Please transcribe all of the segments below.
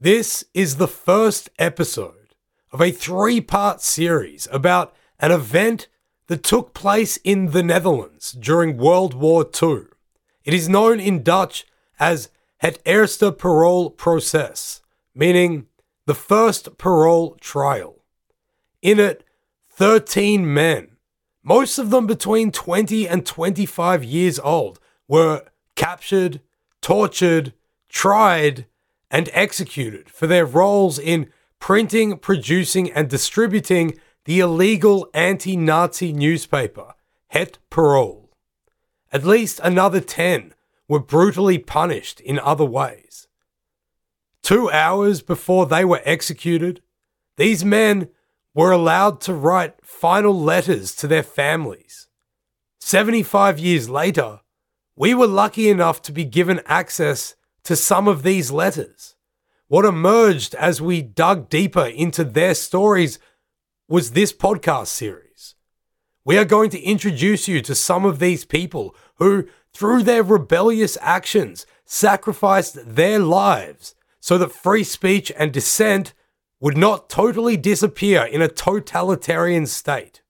This is the first episode of a three part series about an event that took place in the Netherlands during World War II. It is known in Dutch as Het Eerste Paroolproces, meaning the first parole trial. In it, 13 men, most of them between 20 and 25 years old, were captured, tortured, tried, and executed for their roles in printing, producing, and distributing the illegal anti Nazi newspaper, Het Parool. At least another 10 were brutally punished in other ways. Two hours before they were executed, these men were allowed to write final letters to their families. 75 years later, we were lucky enough to be given access to some of these letters. What emerged as we dug deeper into their stories was this podcast series. We are going to introduce you to some of these people who, through their rebellious actions, sacrificed their lives so that free speech and dissent would not totally disappear in a totalitarian state.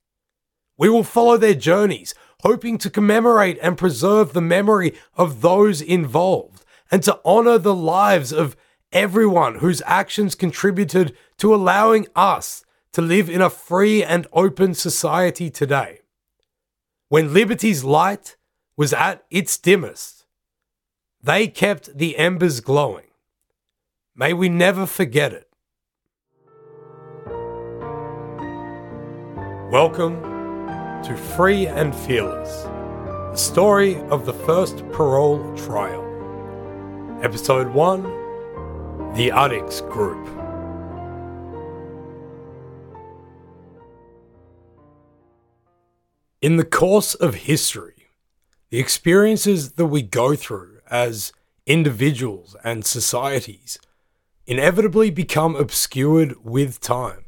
We will follow their journeys, hoping to commemorate and preserve the memory of those involved and to honor the lives of everyone whose actions contributed to allowing us to live in a free and open society today. When liberty's light was at its dimmest, they kept the embers glowing. May we never forget it. Welcome to Free and Fearless, the story of the first parole trial. Episode 1 The Addix Group. In the course of history, the experiences that we go through as individuals and societies inevitably become obscured with time.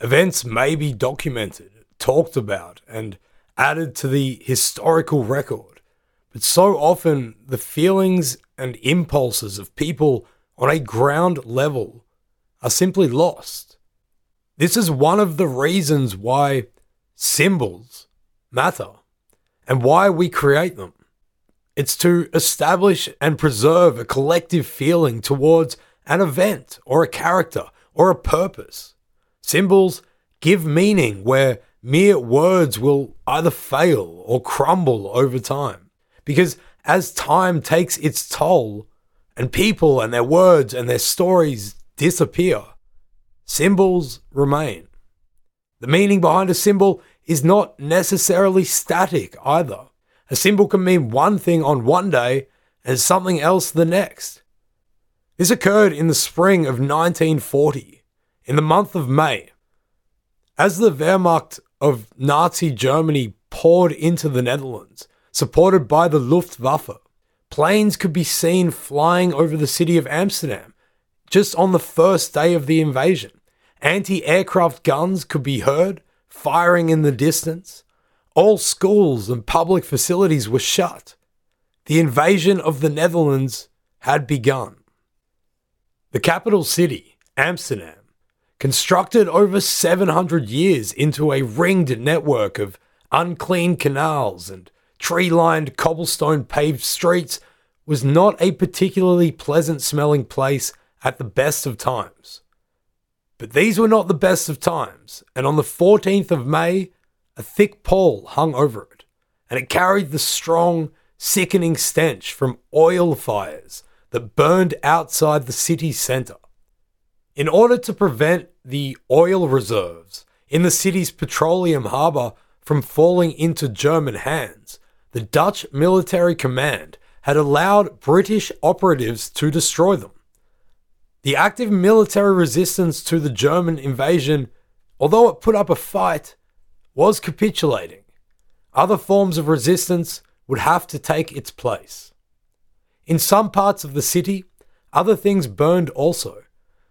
Events may be documented, talked about, and added to the historical record but so often, the feelings and impulses of people on a ground level are simply lost. This is one of the reasons why symbols matter and why we create them. It's to establish and preserve a collective feeling towards an event or a character or a purpose. Symbols give meaning where mere words will either fail or crumble over time. Because as time takes its toll and people and their words and their stories disappear, symbols remain. The meaning behind a symbol is not necessarily static either. A symbol can mean one thing on one day and something else the next. This occurred in the spring of 1940, in the month of May. As the Wehrmacht of Nazi Germany poured into the Netherlands, supported by the Luftwaffe. Planes could be seen flying over the city of Amsterdam just on the first day of the invasion. Anti aircraft guns could be heard firing in the distance. All schools and public facilities were shut. The invasion of the Netherlands had begun. The capital city, Amsterdam, constructed over 700 years into a ringed network of unclean canals and tree lined, cobblestone paved streets was not a particularly pleasant smelling place at the best of times. But these were not the best of times, and on the 14th of May, a thick pall hung over it, and it carried the strong, sickening stench from oil fires that burned outside the city centre. In order to prevent the oil reserves in the city's petroleum harbour from falling into German hands, the Dutch military command had allowed British operatives to destroy them. The active military resistance to the German invasion, although it put up a fight, was capitulating. Other forms of resistance would have to take its place. In some parts of the city, other things burned also.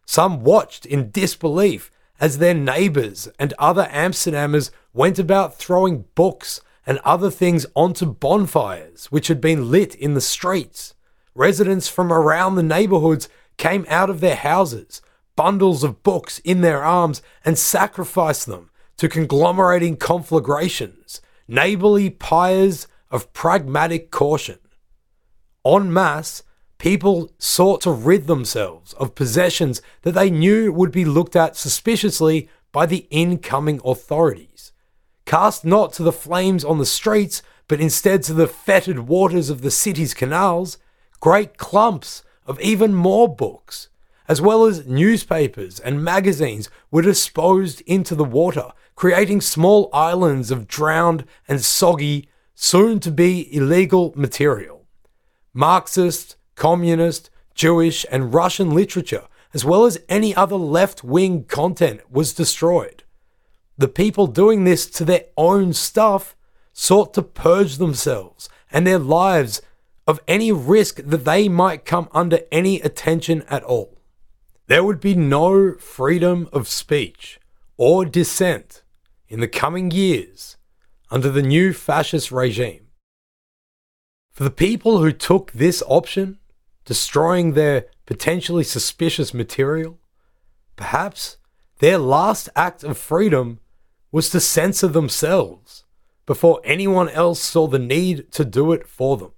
Some watched in disbelief as their neighbours and other Amsterdammers went about throwing books and other things onto bonfires which had been lit in the streets. Residents from around the neighbourhoods came out of their houses, bundles of books in their arms, and sacrificed them to conglomerating conflagrations, neighbourly pyres of pragmatic caution. En masse, people sought to rid themselves of possessions that they knew would be looked at suspiciously by the incoming authorities. Cast not to the flames on the streets, but instead to the fetid waters of the city's canals, great clumps of even more books, as well as newspapers and magazines, were disposed into the water, creating small islands of drowned and soggy, soon to be illegal material. Marxist, communist, Jewish, and Russian literature, as well as any other left wing content, was destroyed. The people doing this to their own stuff sought to purge themselves and their lives of any risk that they might come under any attention at all. There would be no freedom of speech or dissent in the coming years under the new fascist regime. For the people who took this option, destroying their potentially suspicious material, perhaps their last act of freedom was to censor themselves before anyone else saw the need to do it for them.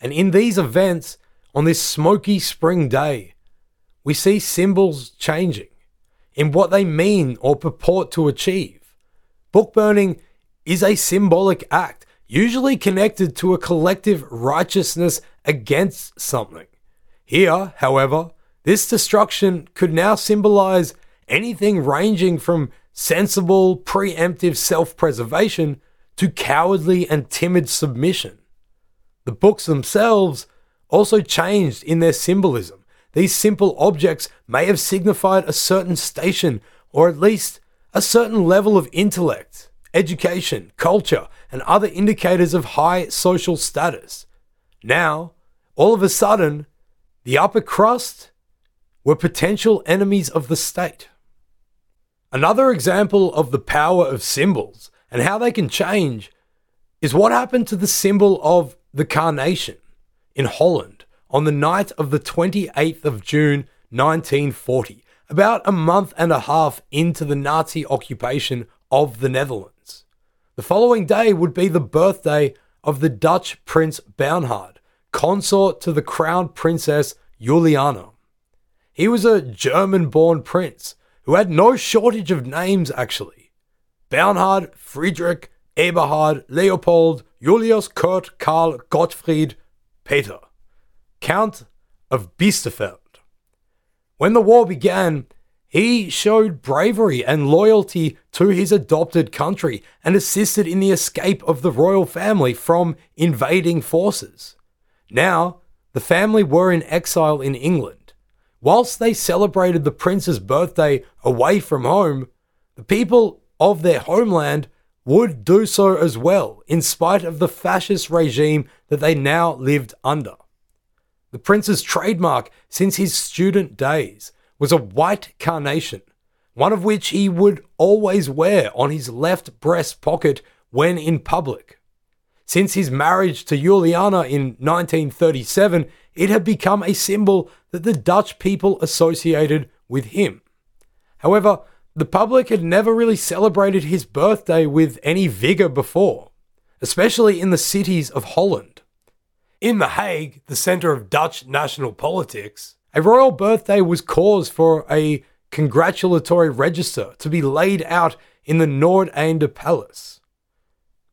And in these events, on this smoky spring day, we see symbols changing in what they mean or purport to achieve. Book burning is a symbolic act, usually connected to a collective righteousness against something. Here, however, this destruction could now symbolize anything ranging from sensible, preemptive self preservation to cowardly and timid submission. The books themselves also changed in their symbolism. These simple objects may have signified a certain station or at least a certain level of intellect, education, culture, and other indicators of high social status. Now, all of a sudden, the upper crust were potential enemies of the state. Another example of the power of symbols and how they can change is what happened to the symbol of the carnation in Holland on the night of the 28th of June 1940, about a month and a half into the Nazi occupation of the Netherlands. The following day would be the birthday of the Dutch Prince Bernhard, consort to the Crown Princess Juliana. He was a German born prince who had no shortage of names, actually. Bernhard Friedrich Eberhard Leopold Julius Kurt Karl Gottfried Peter, Count of Biesterfeld. When the war began, he showed bravery and loyalty to his adopted country and assisted in the escape of the royal family from invading forces. Now, the family were in exile in England. Whilst they celebrated the prince's birthday away from home, the people of their homeland would do so as well, in spite of the fascist regime that they now lived under. The prince's trademark since his student days was a white carnation, one of which he would always wear on his left breast pocket when in public. Since his marriage to Juliana in 1937, it had become a symbol that the Dutch people associated with him. However, the public had never really celebrated his birthday with any vigour before, especially in the cities of Holland. In The Hague, the centre of Dutch national politics, a royal birthday was cause for a congratulatory register to be laid out in the Noordeinde Palace.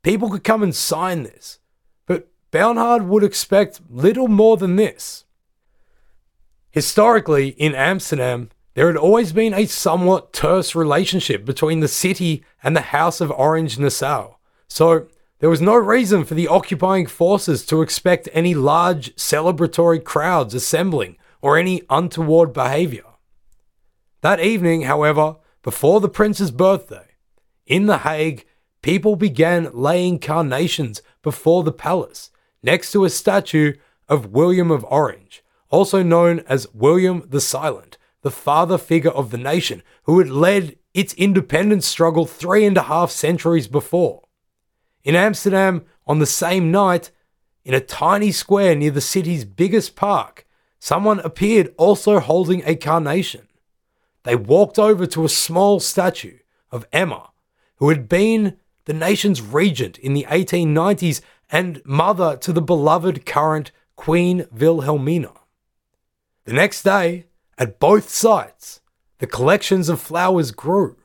People could come and sign this, but Bernhard would expect little more than this. Historically, in Amsterdam, there had always been a somewhat terse relationship between the city and the House of Orange Nassau, so there was no reason for the occupying forces to expect any large celebratory crowds assembling or any untoward behavior. That evening, however, before the prince's birthday, in The Hague, people began laying carnations before the palace next to a statue of William of Orange, also known as William the Silent, the father figure of the nation who had led its independence struggle three and a half centuries before. In Amsterdam, on the same night, in a tiny square near the city's biggest park, someone appeared also holding a carnation. They walked over to a small statue of Emma, who had been the nation's regent in the 1890s and mother to the beloved current Queen Wilhelmina. The next day, at both sites, the collections of flowers grew.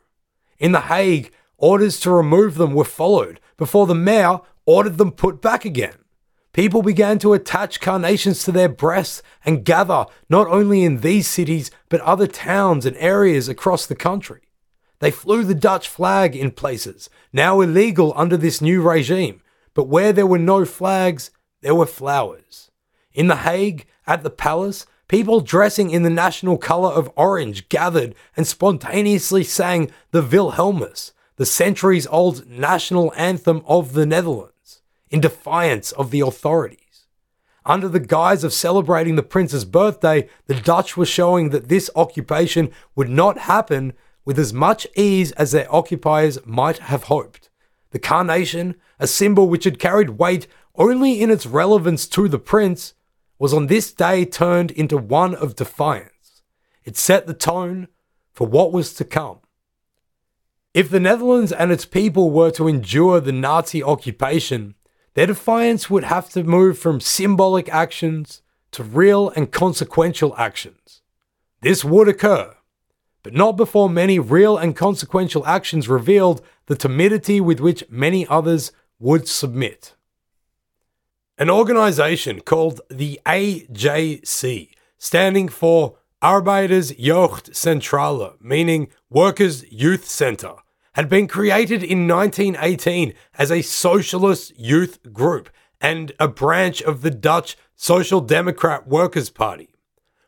In The Hague, orders to remove them were followed before the mayor ordered them put back again. People began to attach carnations to their breasts and gather not only in these cities but other towns and areas across the country. They flew the Dutch flag in places, now illegal under this new regime, but where there were no flags, there were flowers. In The Hague, at the palace, people dressing in the national colour of orange gathered and spontaneously sang the Wilhelmus, the centuries old national anthem of the Netherlands in defiance of the authorities. Under the guise of celebrating the prince's birthday, the Dutch were showing that this occupation would not happen with as much ease as their occupiers might have hoped. The carnation, a symbol which had carried weight only in its relevance to the prince, was on this day turned into one of defiance. It set the tone for what was to come. If the Netherlands and its people were to endure the Nazi occupation, their defiance would have to move from symbolic actions to real and consequential actions. This would occur, but not before many real and consequential actions revealed the timidity with which many others would submit. An organization called the AJC, standing for Arbeiders Jeugdcentrale, meaning Workers' Youth Center, had been created in 1918 as a socialist youth group and a branch of the Dutch Social Democrat Workers' Party.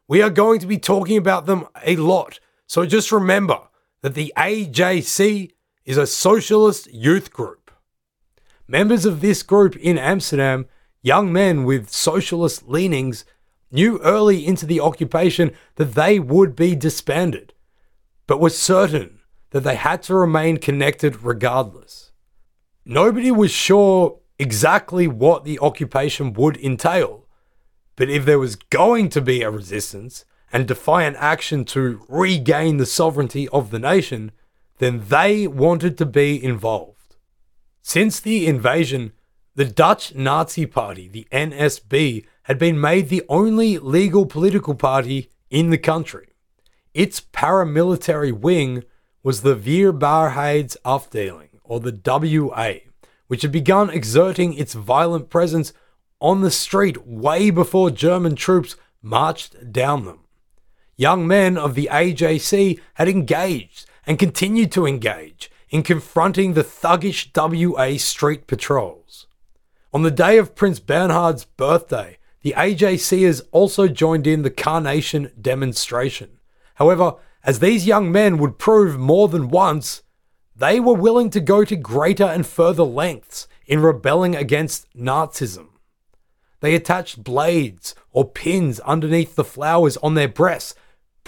We are going to be talking about them a lot, so just remember that the AJC is a socialist youth group. Members of this group in Amsterdam, young men with socialist leanings, knew early into the occupation that they would be disbanded, but were certain that they had to remain connected regardless. Nobody was sure exactly what the occupation would entail, but if there was going to be a resistance and defiant action to regain the sovereignty of the nation, then they wanted to be involved. Since the invasion, the Dutch Nazi Party, the NSB, had been made the only legal political party in the country. Its paramilitary wing was the Weerbaarheidsafdeling, or the WA, which had begun exerting its violent presence on the street way before German troops marched down them. Young men of the AJC had engaged and continued to engage in confronting the thuggish WA street patrols. On the day of Prince Bernhard's birthday, the AJCers also joined in the Carnation demonstration. However, as these young men would prove more than once, they were willing to go to greater and further lengths in rebelling against Nazism. They attached blades or pins underneath the flowers on their breasts,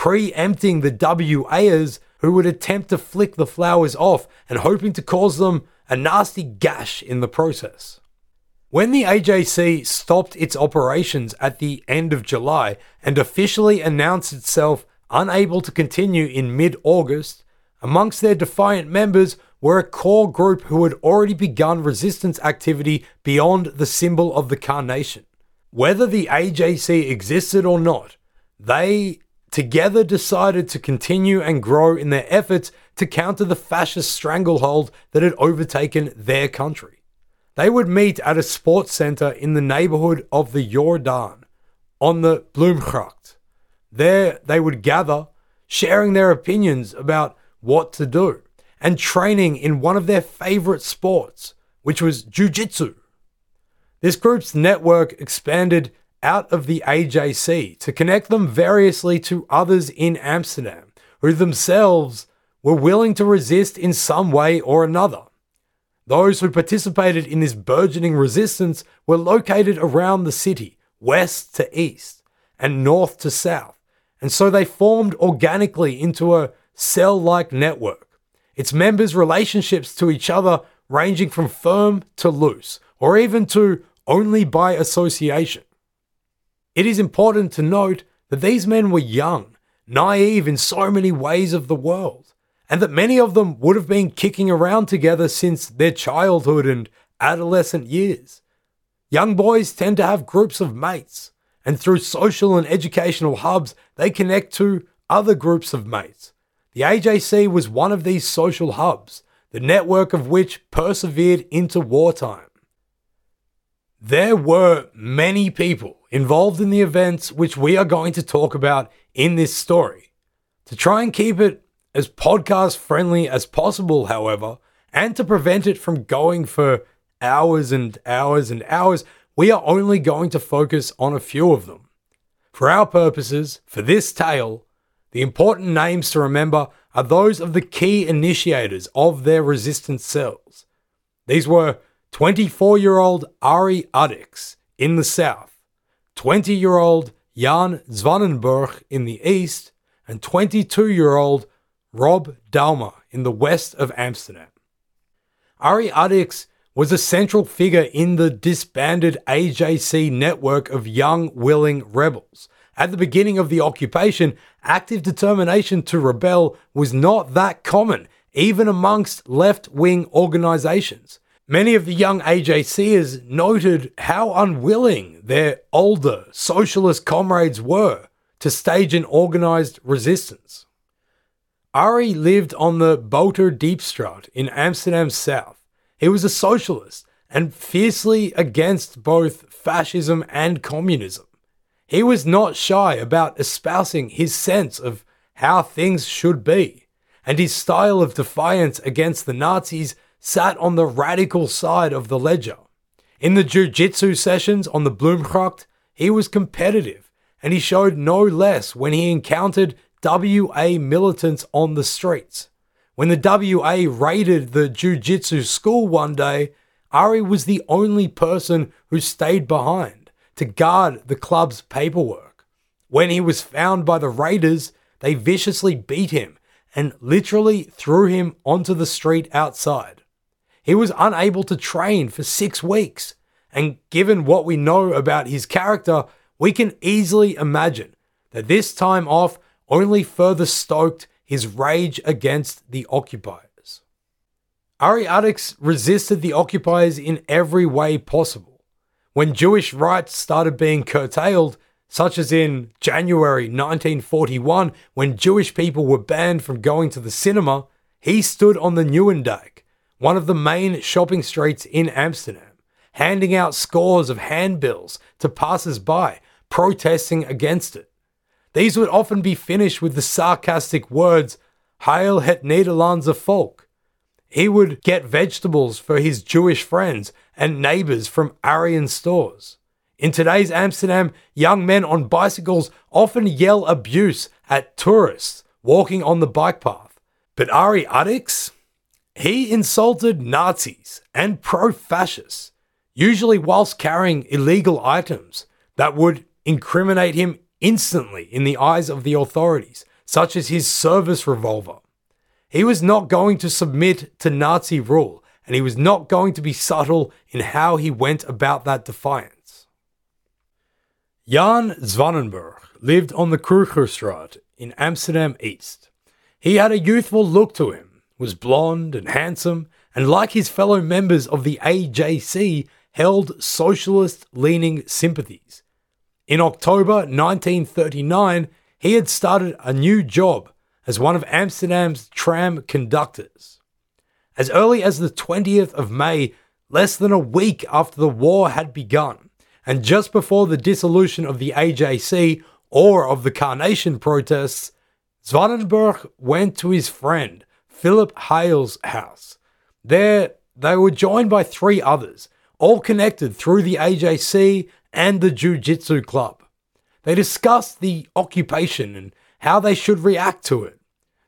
preempting the WAers who would attempt to flick the flowers off and hoping to cause them a nasty gash in the process. When the AJC stopped its operations at the end of July and officially announced itself unable to continue in mid August, amongst their defiant members were a core group who had already begun resistance activity beyond the symbol of the carnation. Whether the AJC existed or not, they together decided to continue and grow in their efforts to counter the fascist stranglehold that had overtaken their country. They would meet at a sports center in the neighborhood of the Jordaan on the Bloemgracht there they would gather, sharing their opinions about what to do, and training in one of their favorite sports, which was jiu-jitsu. This group's network expanded out of the AJC to connect them variously to others in Amsterdam who themselves were willing to resist in some way or another. Those who participated in this burgeoning resistance were located around the city, west to east and north to south, and so they formed organically into a cell like network. Its members' relationships to each other ranging from firm to loose, or even to only by association. It is important to note that these men were young, naive in so many ways of the world, and that many of them would have been kicking around together since their childhood and adolescent years. Young boys tend to have groups of mates, and through social and educational hubs, they connect to other groups of mates. The AJC was one of these social hubs, the network of which persevered into wartime. There were many people involved in the events which we are going to talk about in this story. To try and keep it as podcast friendly as possible, however, and to prevent it from going for hours and hours and hours, we are only going to focus on a few of them. For our purposes, for this tale, the important names to remember are those of the key initiators of their resistance cells. These were 24 year old Ari Addix in the south, 20 year old Jan Zwanenburg in the east, and 22 year old Rob Dalmeijer in the west of Amsterdam. Ari Addix was a central figure in the disbanded AJC network of young, willing rebels. At the beginning of the occupation, active determination to rebel was not that common, even amongst left wing organizations. Many of the young AJCers noted how unwilling their older socialist comrades were to stage an organized resistance. Ari lived on the Boterdiepstraat in Amsterdam South. He was a socialist and fiercely against both fascism and communism. He was not shy about espousing his sense of how things should be, and his style of defiance against the Nazis sat on the radical side of the ledger. In the jiu-jitsu sessions on the Bloemgracht, he was competitive, and he showed no less when he encountered WA militants on the streets. When the WA raided the jiu-jitsu school one day, Ari was the only person who stayed behind to guard the club's paperwork. When he was found by the raiders, they viciously beat him and literally threw him onto the street outside. He was unable to train for six weeks. And given what we know about his character, we can easily imagine that this time off only further stoked his rage against the occupiers. Ari Addix resisted the occupiers in every way possible. When Jewish rights started being curtailed, such as in January 1941, when Jewish people were banned from going to the cinema, he stood on the Nieuwendijk one of the main shopping streets in Amsterdam, handing out scores of handbills to passers by protesting against it. These would often be finished with the sarcastic words, Heil het Nederlandse volk. He would get vegetables for his Jewish friends and neighbors from Aryan stores. In today's Amsterdam, young men on bicycles often yell abuse at tourists walking on the bike path. But Ari Addix? He insulted Nazis and pro fascists, usually whilst carrying illegal items that would incriminate him instantly in the eyes of the authorities, such as his service revolver. He was not going to submit to Nazi rule, and he was not going to be subtle in how he went about that defiance. Jan Zwanenburg lived on the Krugerstraat in Amsterdam East. He had a youthful look to him was blonde and handsome, and like his fellow members of the AJC, held socialist leaning sympathies. In October 1939, he had started a new job as one of Amsterdam's tram conductors. As early as the 20th of May, less than a week after the war had begun, and just before the dissolution of the AJC or of the Carnation protests, Zwanenburg went to his friend, Philip Hale's house. There, they were joined by three others, all connected through the AJC and the Jiu Jitsu Club. They discussed the occupation and how they should react to it.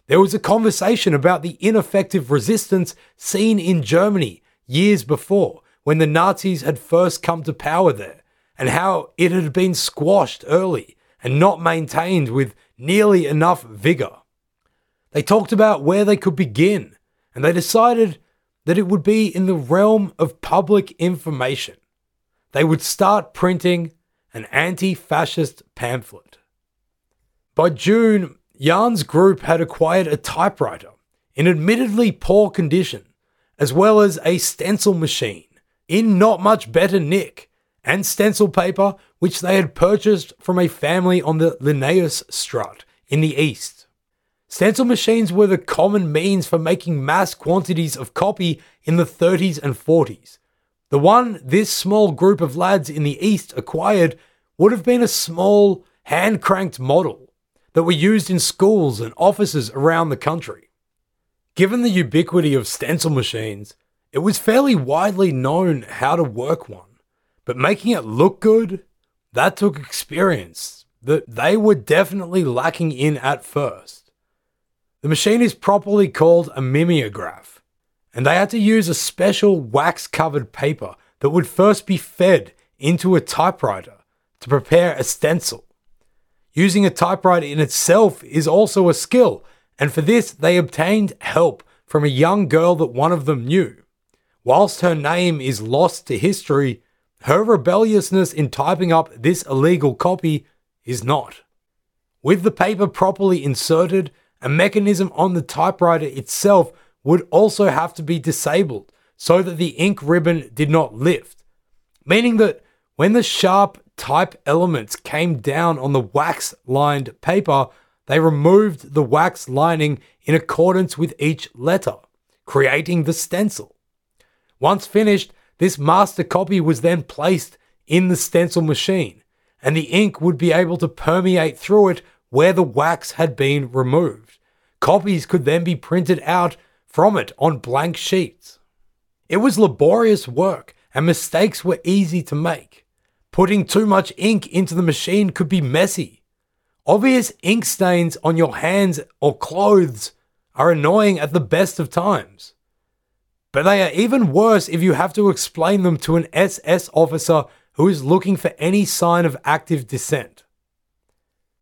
There was a conversation about the ineffective resistance seen in Germany years before when the Nazis had first come to power there, and how it had been squashed early and not maintained with nearly enough vigour. They talked about where they could begin, and they decided that it would be in the realm of public information. They would start printing an anti fascist pamphlet. By June, Jan's group had acquired a typewriter in admittedly poor condition, as well as a stencil machine in not much better nick, and stencil paper which they had purchased from a family on the Linnaeusstraat in the east. Stencil machines were the common means for making mass quantities of copy in the 30s and 40s. The one this small group of lads in the east acquired would have been a small, hand cranked model that were used in schools and offices around the country. Given the ubiquity of stencil machines, it was fairly widely known how to work one, but making it look good, that took experience that they were definitely lacking in at first. The machine is properly called a mimeograph, and they had to use a special wax covered paper that would first be fed into a typewriter to prepare a stencil. Using a typewriter in itself is also a skill, and for this they obtained help from a young girl that one of them knew. Whilst her name is lost to history, her rebelliousness in typing up this illegal copy is not. With the paper properly inserted, a mechanism on the typewriter itself would also have to be disabled so that the ink ribbon did not lift, meaning that when the sharp type elements came down on the wax lined paper, they removed the wax lining in accordance with each letter, creating the stencil. Once finished, this master copy was then placed in the stencil machine, and the ink would be able to permeate through it where the wax had been removed. Copies could then be printed out from it on blank sheets. It was laborious work, and mistakes were easy to make. Putting too much ink into the machine could be messy. Obvious ink stains on your hands or clothes are annoying at the best of times. But they are even worse if you have to explain them to an SS officer who is looking for any sign of active dissent.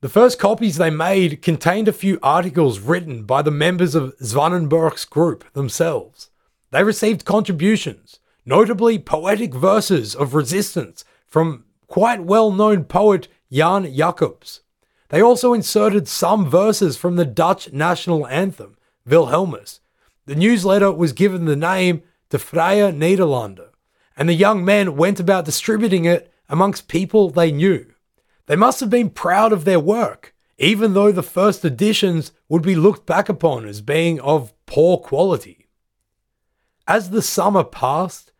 The first copies they made contained a few articles written by the members of Zwanenburg's group themselves. They received contributions, notably poetic verses of resistance from quite well known poet Jan Jacobs. They also inserted some verses from the Dutch national anthem, Wilhelmus. The newsletter was given the name De Vrije Nederlander, and the young men went about distributing it amongst people they knew. They must have been proud of their work, even though the first editions would be looked back upon as being of poor quality. As the summer passed,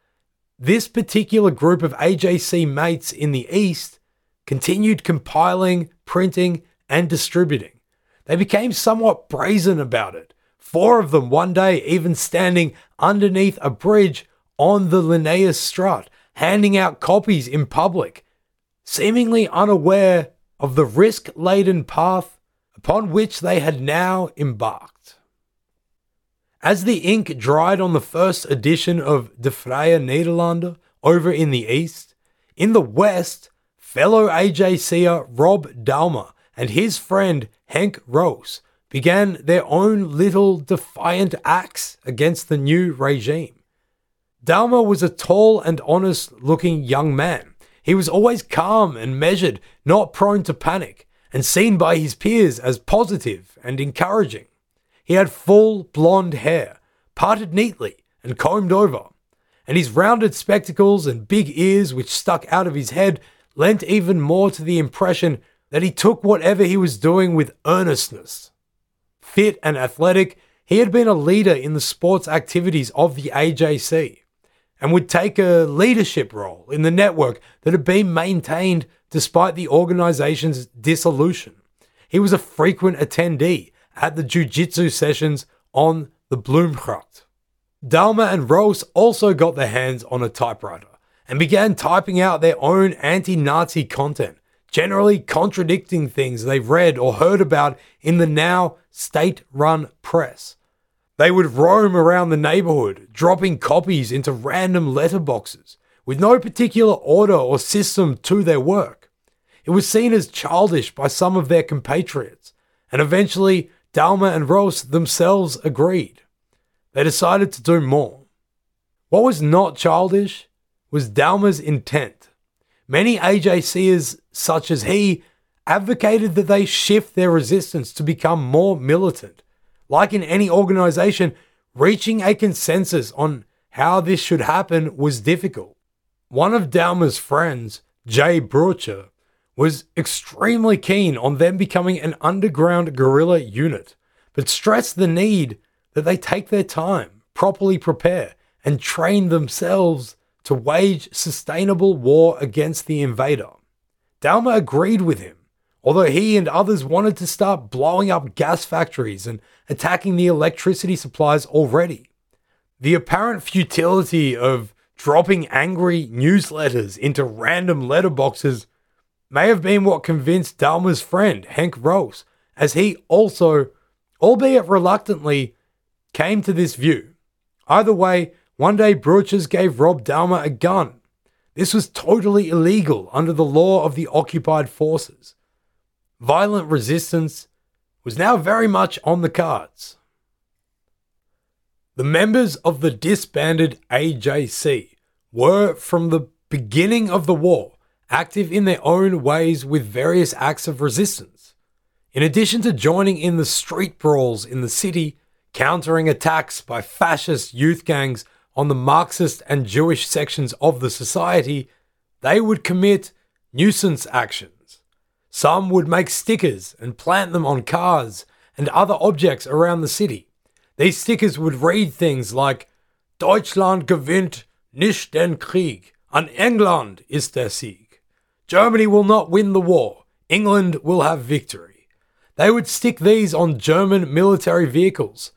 this particular group of AJC mates in the East continued compiling, printing, and distributing. They became somewhat brazen about it. Four of them one day even standing underneath a bridge on the Linnaeusstraat, handing out copies in public, seemingly unaware of the risk laden path upon which they had now embarked. As the ink dried on the first edition of De Vrije Nederlander over in the east, in the west, fellow AJCer Rob Dalmeijer and his friend Henk Roos began their own little defiant acts against the new regime. Dalmeijer was a tall and honest looking young man. He was always calm and measured, not prone to panic, and seen by his peers as positive and encouraging. He had full blonde hair, parted neatly and combed over, and his rounded spectacles and big ears, which stuck out of his head, lent even more to the impression that he took whatever he was doing with earnestness. Fit and athletic, he had been a leader in the sports activities of the AJC and would take a leadership role in the network that had been maintained despite the organization's dissolution. He was a frequent attendee at the jiu-jitsu sessions on the Bloemgracht. Dalmeijer and Roos also got their hands on a typewriter, and began typing out their own anti Nazi content, generally contradicting things they've read or heard about in the now state run press. They would roam around the neighborhood, dropping copies into random letterboxes, with no particular order or system to their work. It was seen as childish by some of their compatriots, and eventually Dalmeijer and Roos themselves agreed. They decided to do more. What was not childish was Dalmeijer's intent. Many AJCers, such as he, advocated that they shift their resistance to become more militant. Like in any organization, reaching a consensus on how this should happen was difficult. One of Dalmeijer's friends, Jay Brucher, was extremely keen on them becoming an underground guerrilla unit, but stressed the need that they take their time, properly prepare, and train themselves to wage sustainable war against the invader. Dalmeijer agreed with him, although he and others wanted to start blowing up gas factories and attacking the electricity supplies already. The apparent futility of dropping angry newsletters into random letterboxes may have been what convinced Dalmeijer's friend, Henk Roos, as he also, albeit reluctantly, came to this view. Either way, one day Bruchers gave Rob Dalmeijer a gun. This was totally illegal under the law of the occupied forces. Violent resistance was now very much on the cards. The members of the disbanded AJC were, from the beginning of the war, active in their own ways with various acts of resistance. In addition to joining in the street brawls in the city, countering attacks by fascist youth gangs on the Marxist and Jewish sections of the society, they would commit nuisance actions. Some would make stickers and plant them on cars and other objects around the city. These stickers would read things like Deutschland gewinnt nicht den Krieg, an England ist der Sieg. Germany will not win the war, England will have victory. They would stick these on German military vehicles.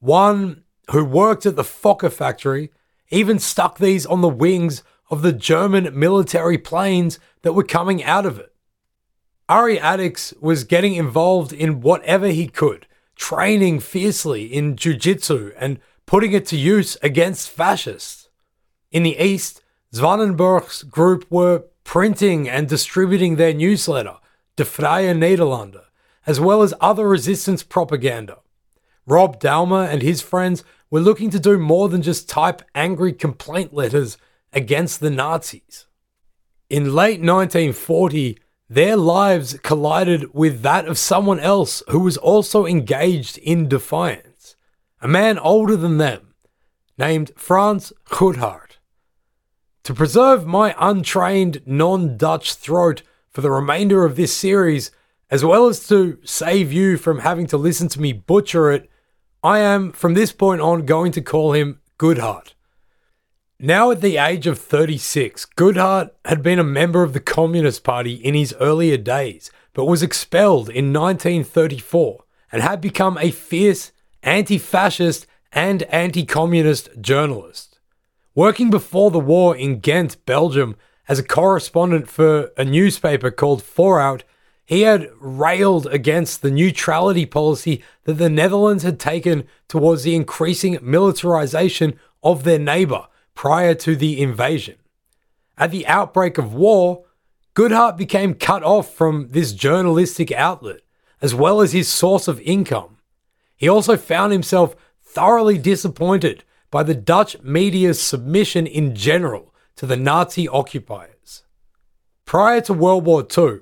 One who worked at the Fokker factory, even stuck these on the wings of the German military planes that were coming out of it. Ari Addix was getting involved in whatever he could, training fiercely in jiu-jitsu and putting it to use against fascists. In the East, Zwanenburg's group were printing and distributing their newsletter, De Vrije Nederlander, as well as other resistance propaganda. Rob Dalmeijer and his friends were looking to do more than just type angry complaint letters against the Nazis. In late 1940, their lives collided with that of someone else who was also engaged in defiance, a man older than them, named Frans Goedhart. To preserve my untrained non Dutch throat for the remainder of this series, as well as to save you from having to listen to me butcher it, I am, from this point on, going to call him Goodhart. Now, at the age of 36, Goodhart had been a member of the Communist Party in his earlier days, but was expelled in 1934 and had become a fierce anti fascist and anti communist journalist. Working before the war in Ghent, Belgium, as a correspondent for a newspaper called Voorhout, he had railed against the neutrality policy that the Netherlands had taken towards the increasing militarization of their neighbor prior to the invasion. At the outbreak of war, Goodhart became cut off from this journalistic outlet, as well as his source of income. He also found himself thoroughly disappointed by the Dutch media's submission in general to the Nazi occupiers. Prior to World War II,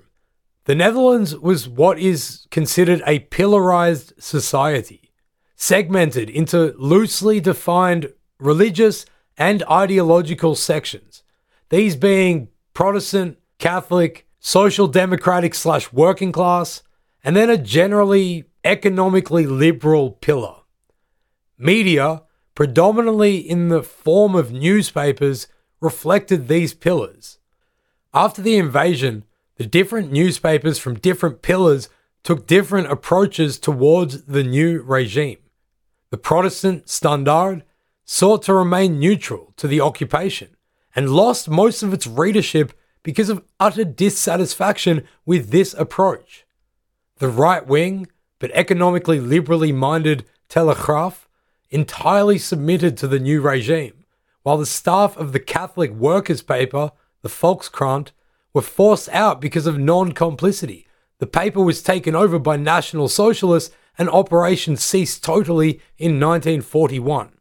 the Netherlands was what is considered a pillarized society, segmented into loosely defined religious and ideological sections, these being Protestant, Catholic, social democratic slash working class, and then a generally economically liberal pillar. Media, predominantly in the form of newspapers, reflected these pillars. After the invasion, the different newspapers from different pillars took different approaches towards the new regime. The Protestant Standard sought to remain neutral to the occupation and lost most of its readership because of utter dissatisfaction with this approach. The right wing, but economically liberally minded Telegraaf entirely submitted to the new regime, while the staff of the Catholic workers' paper, the Volkskrant, were forced out because of non complicity. The paper was taken over by National Socialists and operations ceased totally in 1941.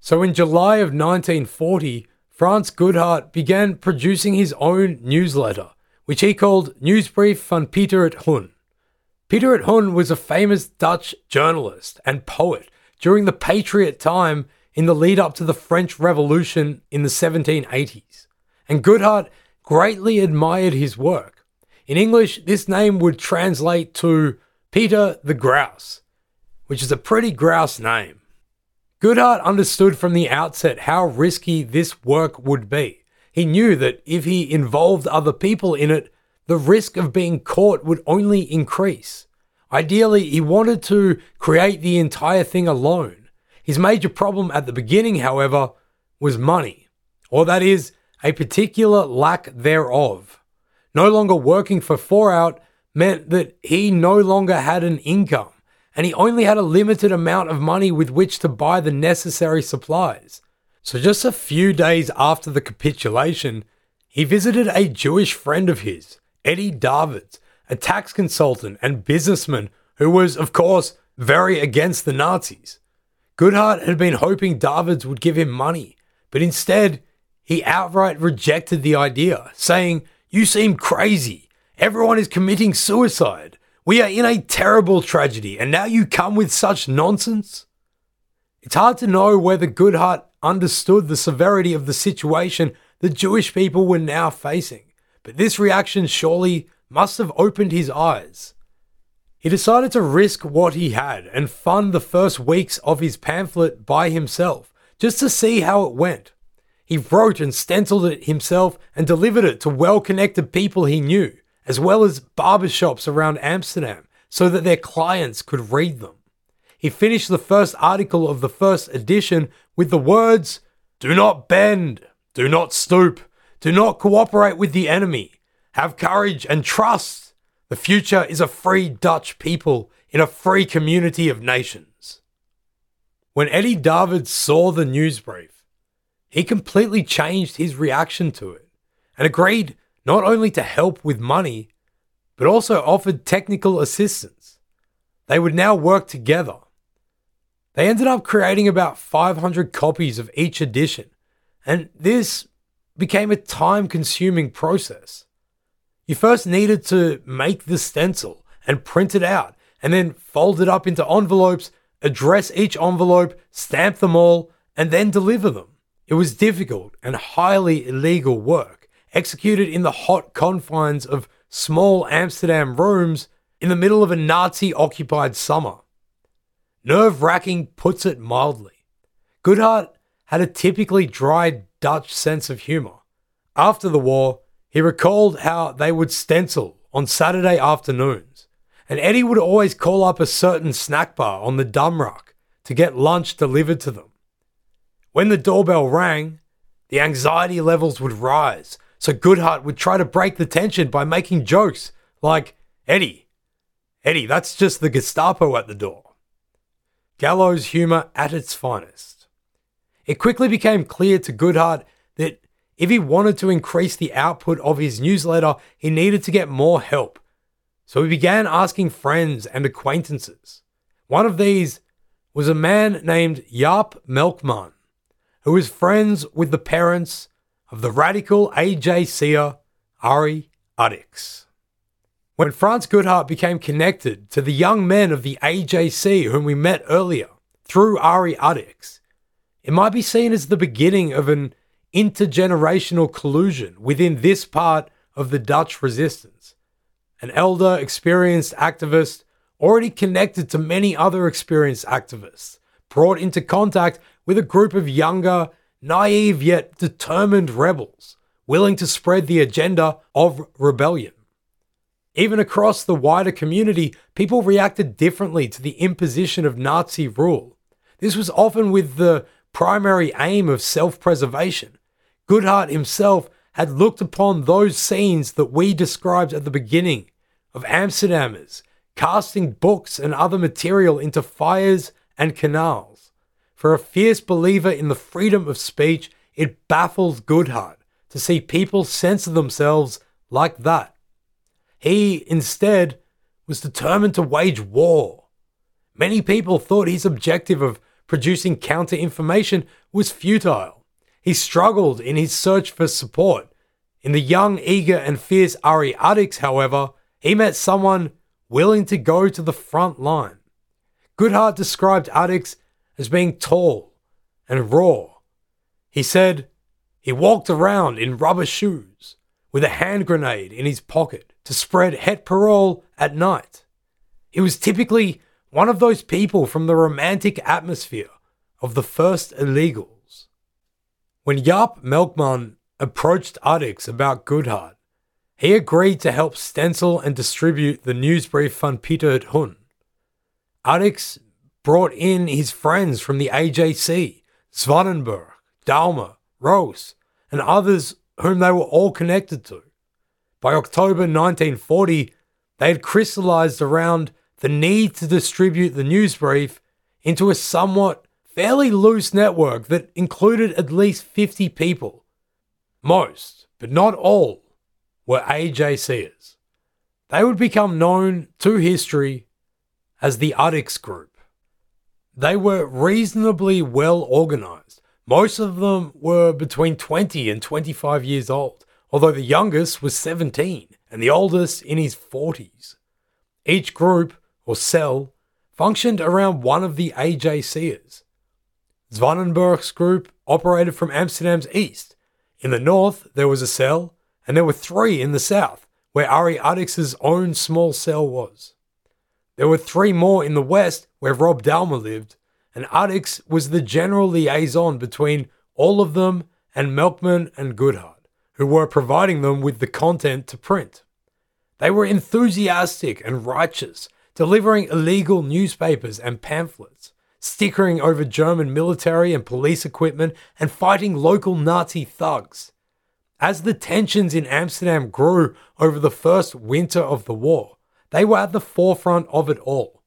So in July of 1940, Frans Goedhart began producing his own newsletter, which he called Newsbrief van Pieter het Hoen. Pieter het Hoen was a famous Dutch journalist and poet during the Patriot time in the lead up to the French Revolution in the 1780s, and Goedhart greatly admired his work. In English, this name would translate to Peter the Grouse, which is a pretty grouse name. Goedhart understood from the outset how risky this work would be. He knew that if he involved other people in it, the risk of being caught would only increase. Ideally, he wanted to create the entire thing alone. His major problem at the beginning, however, was money, or that is, a particular lack thereof. No longer working for 4out meant that he no longer had an income, and he only had a limited amount of money with which to buy the necessary supplies. So, just a few days after the capitulation, he visited a Jewish friend of his, Eddie Davids, a tax consultant and businessman who was, of course, very against the Nazis. Goedhart had been hoping Davids would give him money, but instead, he outright rejected the idea, saying, You seem crazy. Everyone is committing suicide. We are in a terrible tragedy, and now you come with such nonsense? It's hard to know whether Goedhart understood the severity of the situation the Jewish people were now facing, but this reaction surely must have opened his eyes. He decided to risk what he had and fund the first weeks of his pamphlet by himself, just to see how it went. He wrote and stenciled it himself and delivered it to well connected people he knew, as well as barbershops around Amsterdam, so that their clients could read them. He finished the first article of the first edition with the words Do not bend, do not stoop, do not cooperate with the enemy, have courage and trust. The future is a free Dutch people in a free community of nations. When Eddie David saw the news brief, he completely changed his reaction to it and agreed not only to help with money, but also offered technical assistance. They would now work together. They ended up creating about 500 copies of each edition, and this became a time consuming process. You first needed to make the stencil and print it out, and then fold it up into envelopes, address each envelope, stamp them all, and then deliver them. It was difficult and highly illegal work, executed in the hot confines of small Amsterdam rooms in the middle of a Nazi occupied summer. Nerve wracking puts it mildly. Goedhart had a typically dry Dutch sense of humour. After the war, he recalled how they would stencil on Saturday afternoons, and Eddie would always call up a certain snack bar on the Damrak to get lunch delivered to them. When the doorbell rang, the anxiety levels would rise, so Goedhart would try to break the tension by making jokes like, Eddie, Eddie, that's just the Gestapo at the door. Gallows humour at its finest. It quickly became clear to Goedhart that if he wanted to increase the output of his newsletter, he needed to get more help. So he began asking friends and acquaintances. One of these was a man named Jaap Melkman, who was friends with the parents of the radical AJCer Ari Addix. When Frans Goedhart became connected to the young men of the AJC whom we met earlier through Ari Addix, it might be seen as the beginning of an intergenerational collusion within this part of the Dutch resistance. An elder, experienced activist, already connected to many other experienced activists, brought into contact with a group of younger, naive yet determined rebels, willing to spread the agenda of rebellion. Even across the wider community, people reacted differently to the imposition of Nazi rule. This was often with the primary aim of self preservation, Goedhart himself had looked upon those scenes that we described at the beginning of Amsterdammers casting books and other material into fires and canals. For a fierce believer in the freedom of speech, it baffles Goedhart to see people censor themselves like that. He, instead, was determined to wage war. Many people thought his objective of producing counter information was futile. He struggled in his search for support. In the young, eager, and fierce Ari Addix, however, he met someone willing to go to the front line. Goedhart described Addix as being tall and raw. He said he walked around in rubber shoes with a hand grenade in his pocket to spread het parole at night. He was typically one of those people from the romantic atmosphere of the first illegals. When Jaap Melkman approached Addix about Goedhart, he agreed to help stencil and distribute the newsbrief van Pieter het Hoen. Addix brought in his friends from the AJC, Zwanenburg, Dalmeijer, Roos, and others whom they were all connected to. By October 1940, they had crystallized around the need to distribute the news brief into a somewhat fairly loose network that included at least 50 people. Most, but not all, were AJCers. They would become known to history as the Addix Group. They were reasonably well organized. Most of them were between 20 and 25 years old, although the youngest was 17 and the oldest in his 40s. Each group, or cell, functioned around one of the AJCers. Zwanenburg's group operated from Amsterdam's east. In the north, there was a cell, and there were three in the south, where Ari Addix's own small cell was. There were three more in the west, where Rob Dalmeijer lived, and Addix was the general liaison between all of them and Melkman and Goedhart, who were providing them with the content to print. They were enthusiastic and righteous, delivering illegal newspapers and pamphlets, stickering over German military and police equipment, and fighting local Nazi thugs. As the tensions in Amsterdam grew over the first winter of the war, they were at the forefront of it all.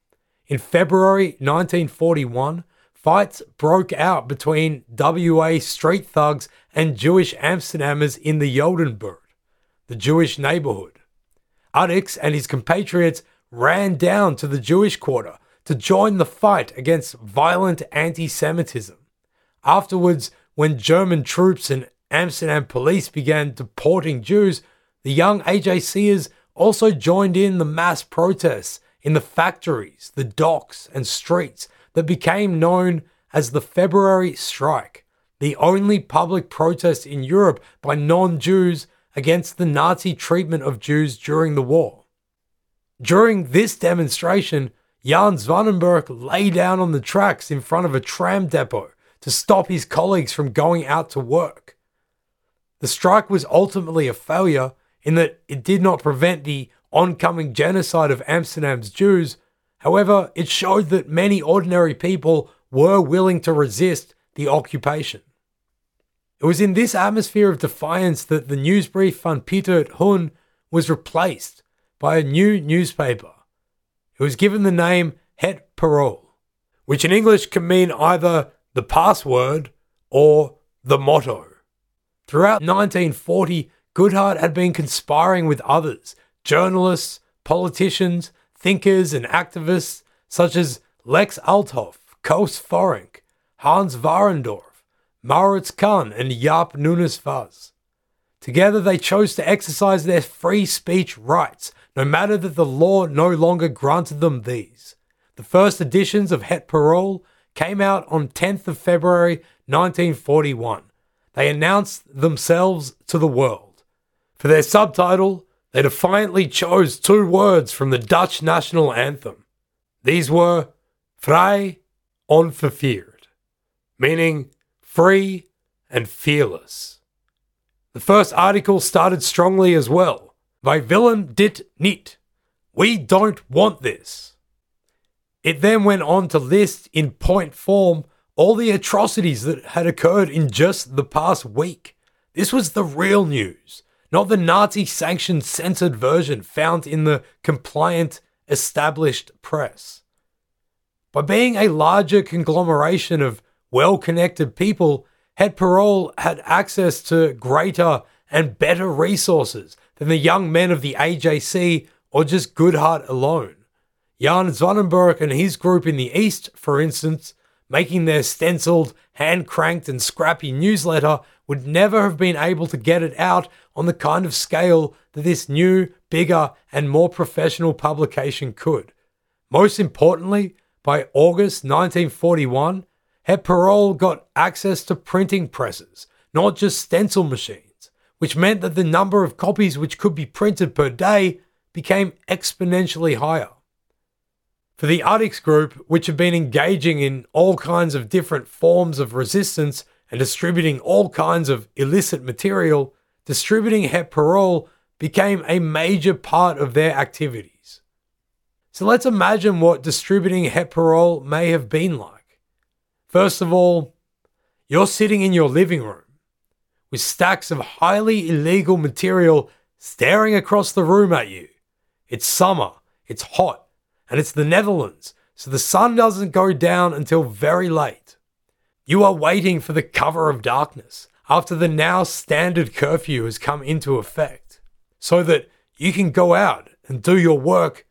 In February 1941, fights broke out between WA street thugs and Jewish Amsterdammers in the Jodenbuurt, the Jewish neighborhood. Addix and his compatriots ran down to the Jewish quarter to join the fight against violent anti Semitism. Afterwards, when German troops and Amsterdam police began deporting Jews, the young AJCers also joined in the mass protests in the factories, the docks, and streets that became known as the February Strike, the only public protest in Europe by non Jews against the Nazi treatment of Jews during the war. During this demonstration, Jan Zwanenburg lay down on the tracks in front of a tram depot to stop his colleagues from going out to work. The strike was ultimately a failure in that it did not prevent the oncoming genocide of Amsterdam's Jews. However, it showed that many ordinary people were willing to resist the occupation. It was in this atmosphere of defiance that the newsbrief van Pieter Hoen was replaced by a new newspaper. It was given the name Het Parool, which in English can mean either the password or the motto. Throughout 1940, Goedhart had been conspiring with others, journalists, politicians, thinkers, and activists such as Lex Althoff, Koos Vorrink, Hans Warendorf, Maurits Kann, and Jaap Nunes. Together, they chose to exercise their free speech rights, no matter that the law no longer granted them these. The first editions of Het Parool came out on 10th of February 1941 they announced themselves to the world. For their subtitle, they defiantly chose two words from the Dutch national anthem. These were Vrij onverveerd, meaning free and fearless. The first article started strongly as well. Wij willen dit niet. We don't want this. It then went on to list in point form all the atrocities that had occurred in just the past week. This was the real news, not the Nazi sanctioned censored version found in the compliant, established press. By being a larger conglomeration of well connected people, Het Parool had access to greater and better resources than the young men of the AJC or just Goedhart alone. Jan Zwanenburg and his group in the East, for instance, making their stenciled, hand cranked, and scrappy newsletter, would never have been able to get it out on the kind of scale that this new, bigger, and more professional publication could. Most importantly, by August 1941, Het Parool got access to printing presses, not just stencil machines, which meant that the number of copies which could be printed per day became exponentially higher. For the Addix group, which had been engaging in all kinds of different forms of resistance and distributing all kinds of illicit material, distributing Het Parool became a major part of their activities. So let's imagine what distributing Het Parool may have been like. First of all, you're sitting in your living room with stacks of highly illegal material staring across the room at you. It's summer, it's hot, and it's the Netherlands, so the sun doesn't go down until very late. You are waiting for the cover of darkness after the now standard curfew has come into effect, so that you can go out and do your work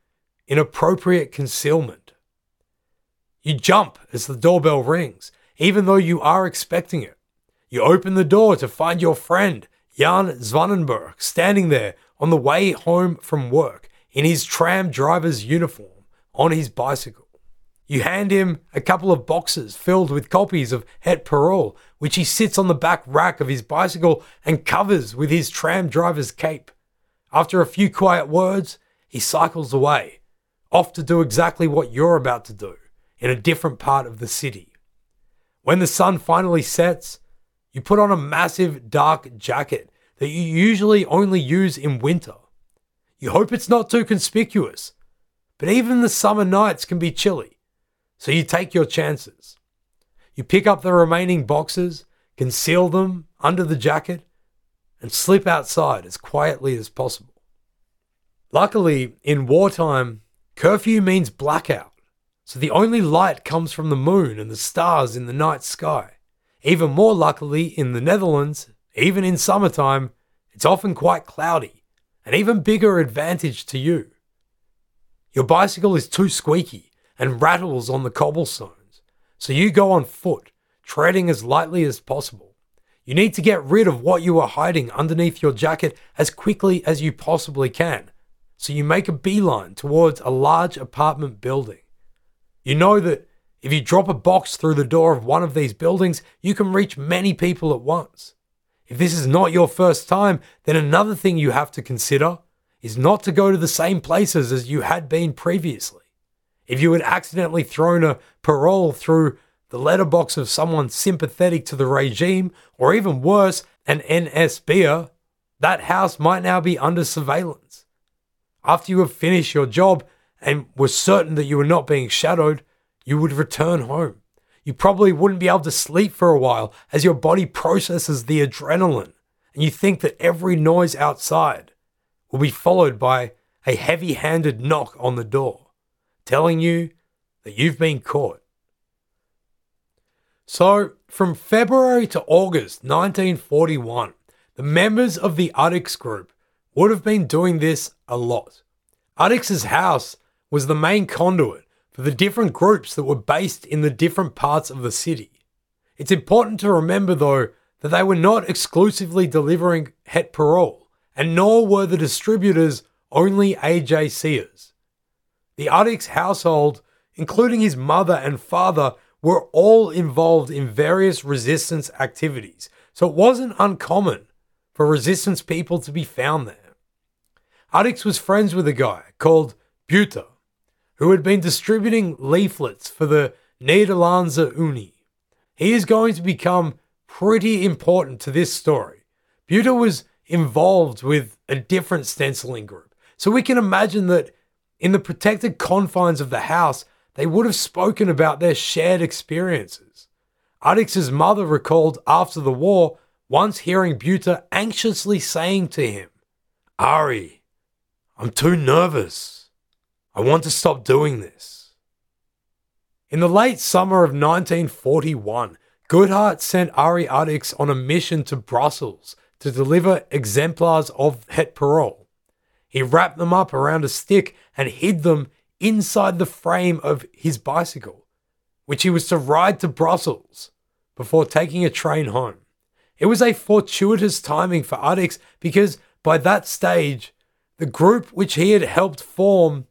in appropriate concealment. You jump as the doorbell rings, even though you are expecting it. You open the door to find your friend, Jan Zwanenburg, standing there on the way home from work in his tram driver's uniform on his bicycle. You hand him a couple of boxes filled with copies of Het Parool, which he sits on the back rack of his bicycle and covers with his tram driver's cape. After a few quiet words, he cycles away, off to do exactly what you're about to do in a different part of the city. When the sun finally sets, you put on a massive dark jacket that you usually only use in winter. You hope it's not too conspicuous but even the summer nights can be chilly, so you take your chances. You pick up the remaining boxes, conceal them under the jacket, and slip outside as quietly as possible. Luckily, in wartime, curfew means blackout, so the only light comes from the moon and the stars in the night sky. Even more luckily, in the Netherlands, even in summertime, it's often quite cloudy, an even bigger advantage to you. Your bicycle is too squeaky and rattles on the cobblestones, so you go on foot, treading as lightly as possible. You need to get rid of what you are hiding underneath your jacket as quickly as you possibly can, so you make a beeline towards a large apartment building. You know that if you drop a box through the door of one of these buildings, you can reach many people at once. If this is not your first time, then another thing you have to consider is not to go to the same places as you had been previously. If you had accidentally thrown a parole through the letterbox of someone sympathetic to the regime, or even worse, an NSBer, that house might now be under surveillance. After you have finished your job and were certain that you were not being shadowed, you would return home. You probably wouldn't be able to sleep for a while as your body processes the adrenaline and you think that every noise outside will be followed by a heavy handed knock on the door, telling you that you've been caught. So, from February to August 1941, the members of the Addix group would have been doing this a lot. Addix' house was the main conduit for the different groups that were based in the different parts of the city. It's important to remember, though, that they were not exclusively delivering Het Parool and nor were the distributors only AJCers. The Addix household, including his mother and father, were all involved in various resistance activities, so it wasn't uncommon for resistance people to be found there. Addix was friends with a guy called Buter, who had been distributing leaflets for the Nederlandse Unie. He is going to become pretty important to this story. Buter was involved with a different stenciling group. So we can imagine that in the protected confines of the house, they would have spoken about their shared experiences. Addix' mother recalled after the war once hearing Buter anxiously saying to him, Ari, I'm too nervous. I want to stop doing this. In the late summer of 1941, Goedhart sent Ari Addix on a mission to Brussels to deliver exemplars of Het Parool. He wrapped them up around a stick and hid them inside the frame of his bicycle, which he was to ride to Brussels before taking a train home. It was a fortuitous timing for Addix because by that stage, the group which he had helped form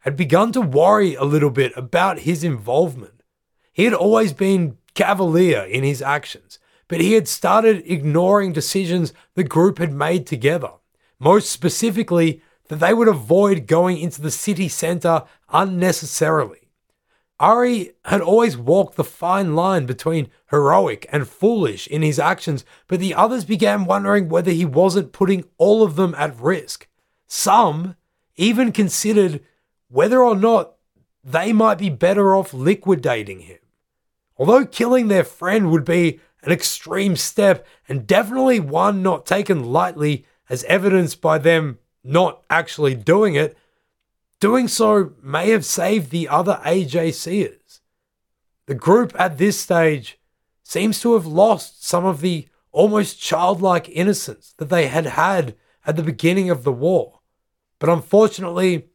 had begun to worry a little bit about his involvement. He had always been cavalier in his actions, but he had started ignoring decisions the group had made together. Most specifically, that they would avoid going into the city centre unnecessarily. Ari had always walked the fine line between heroic and foolish in his actions, but the others began wondering whether he wasn't putting all of them at risk. Some even considered whether or not they might be better off liquidating him. Although killing their friend would be an extreme step and definitely one not taken lightly, as evidenced by them not actually doing it, doing so may have saved the other AJCers. The group at this stage seems to have lost some of the almost childlike innocence that they had had at the beginning of the war. But unfortunately,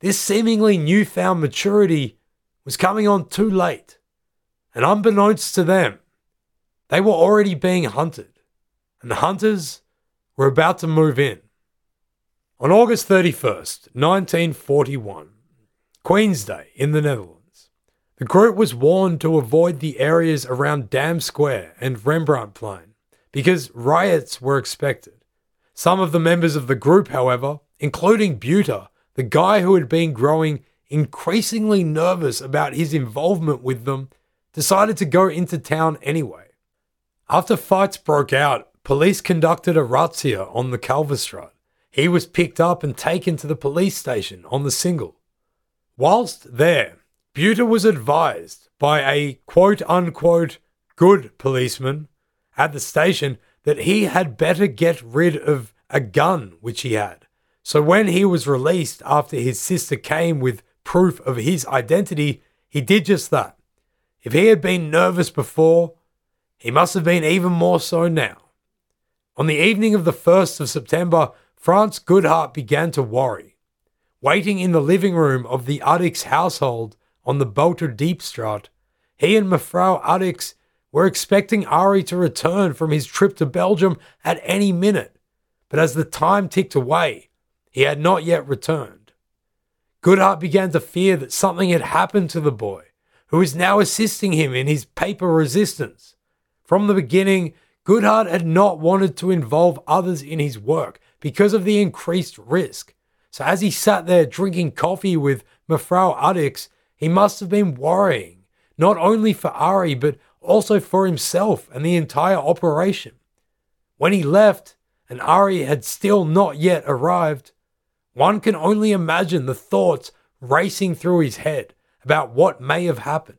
this seemingly newfound maturity was coming on too late. And unbeknownst to them, they were already being hunted, and the hunters were about to move in. On August 31st, 1941, Queen's Day in the Netherlands, the group was warned to avoid the areas around Dam Square and Rembrandtplein because riots were expected. Some of the members of the group, however, including Buter, the guy who had been growing increasingly nervous about his involvement with them, decided to go into town anyway. After fights broke out, police conducted a razzia on the Kalverstraat he was picked up and taken to the police station on the Singel. Whilst there, Buter was advised by a quote unquote good policeman at the station that he had better get rid of a gun which he had. So when he was released after his sister came with proof of his identity, he did just that. If he had been nervous before, he must have been even more so now. On the evening of the 1st of September, Frans Goedhart began to worry. Waiting in the living room of the Addix household on the Boter Diepstraat, he and Mevrouw Addix were expecting Ari to return from his trip to Belgium at any minute, but as the time ticked away, he had not yet returned. Goedhart began to fear that something had happened to the boy, who was now assisting him in his paper resistance. From the beginning, Goedhart had not wanted to involve others in his work, because of the increased risk. So as he sat there drinking coffee with Mevrouw Addix, he must have been worrying, not only for Ari, but also for himself and the entire operation. When he left, and Ari had still not yet arrived, one can only imagine the thoughts racing through his head about what may have happened.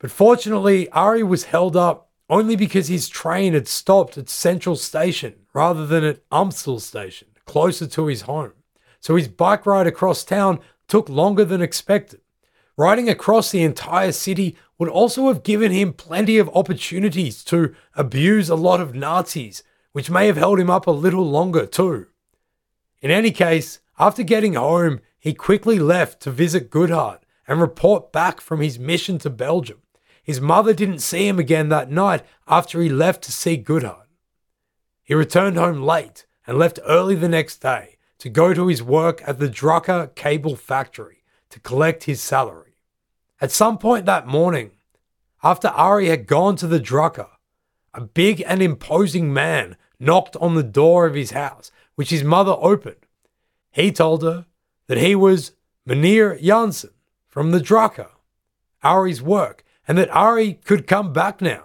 But fortunately, Ari was held up only because his train had stopped at Central Station rather than at Amstel Station, closer to his home. So his bike ride across town took longer than expected. Riding across the entire city would also have given him plenty of opportunities to abuse a lot of Nazis, which may have held him up a little longer too. In any case, after getting home, he quickly left to visit Goedhart and report back from his mission to Belgium. His mother didn't see him again that night after he left to see Goedhart. He returned home late and left early the next day to go to his work at the Draka Cable Factory to collect his salary. At some point that morning, after Ari had gone to the Draka, a big and imposing man knocked on the door of his house, which his mother opened. He told her that he was Meneer Janssen from the Draka, Ari's work, and that Ari could come back now.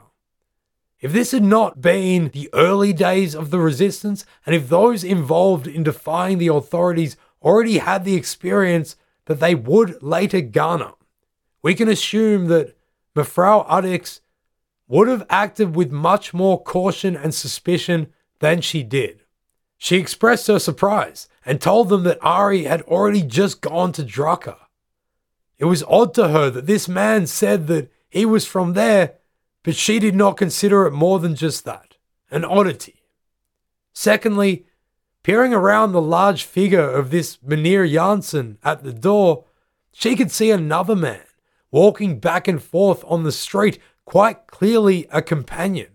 If this had not been the early days of the resistance, and if those involved in defying the authorities already had the experience that they would later garner, we can assume that Mevrouw Addix would have acted with much more caution and suspicion than she did. She expressed her surprise and told them that Ari had already just gone to Draka. It was odd to her that this man said that he was from there, but she did not consider it more than just that an oddity. Secondly, peering around the large figure of this Mynheer Janssen at the door, she could see another man walking back and forth on the street, quite clearly a companion.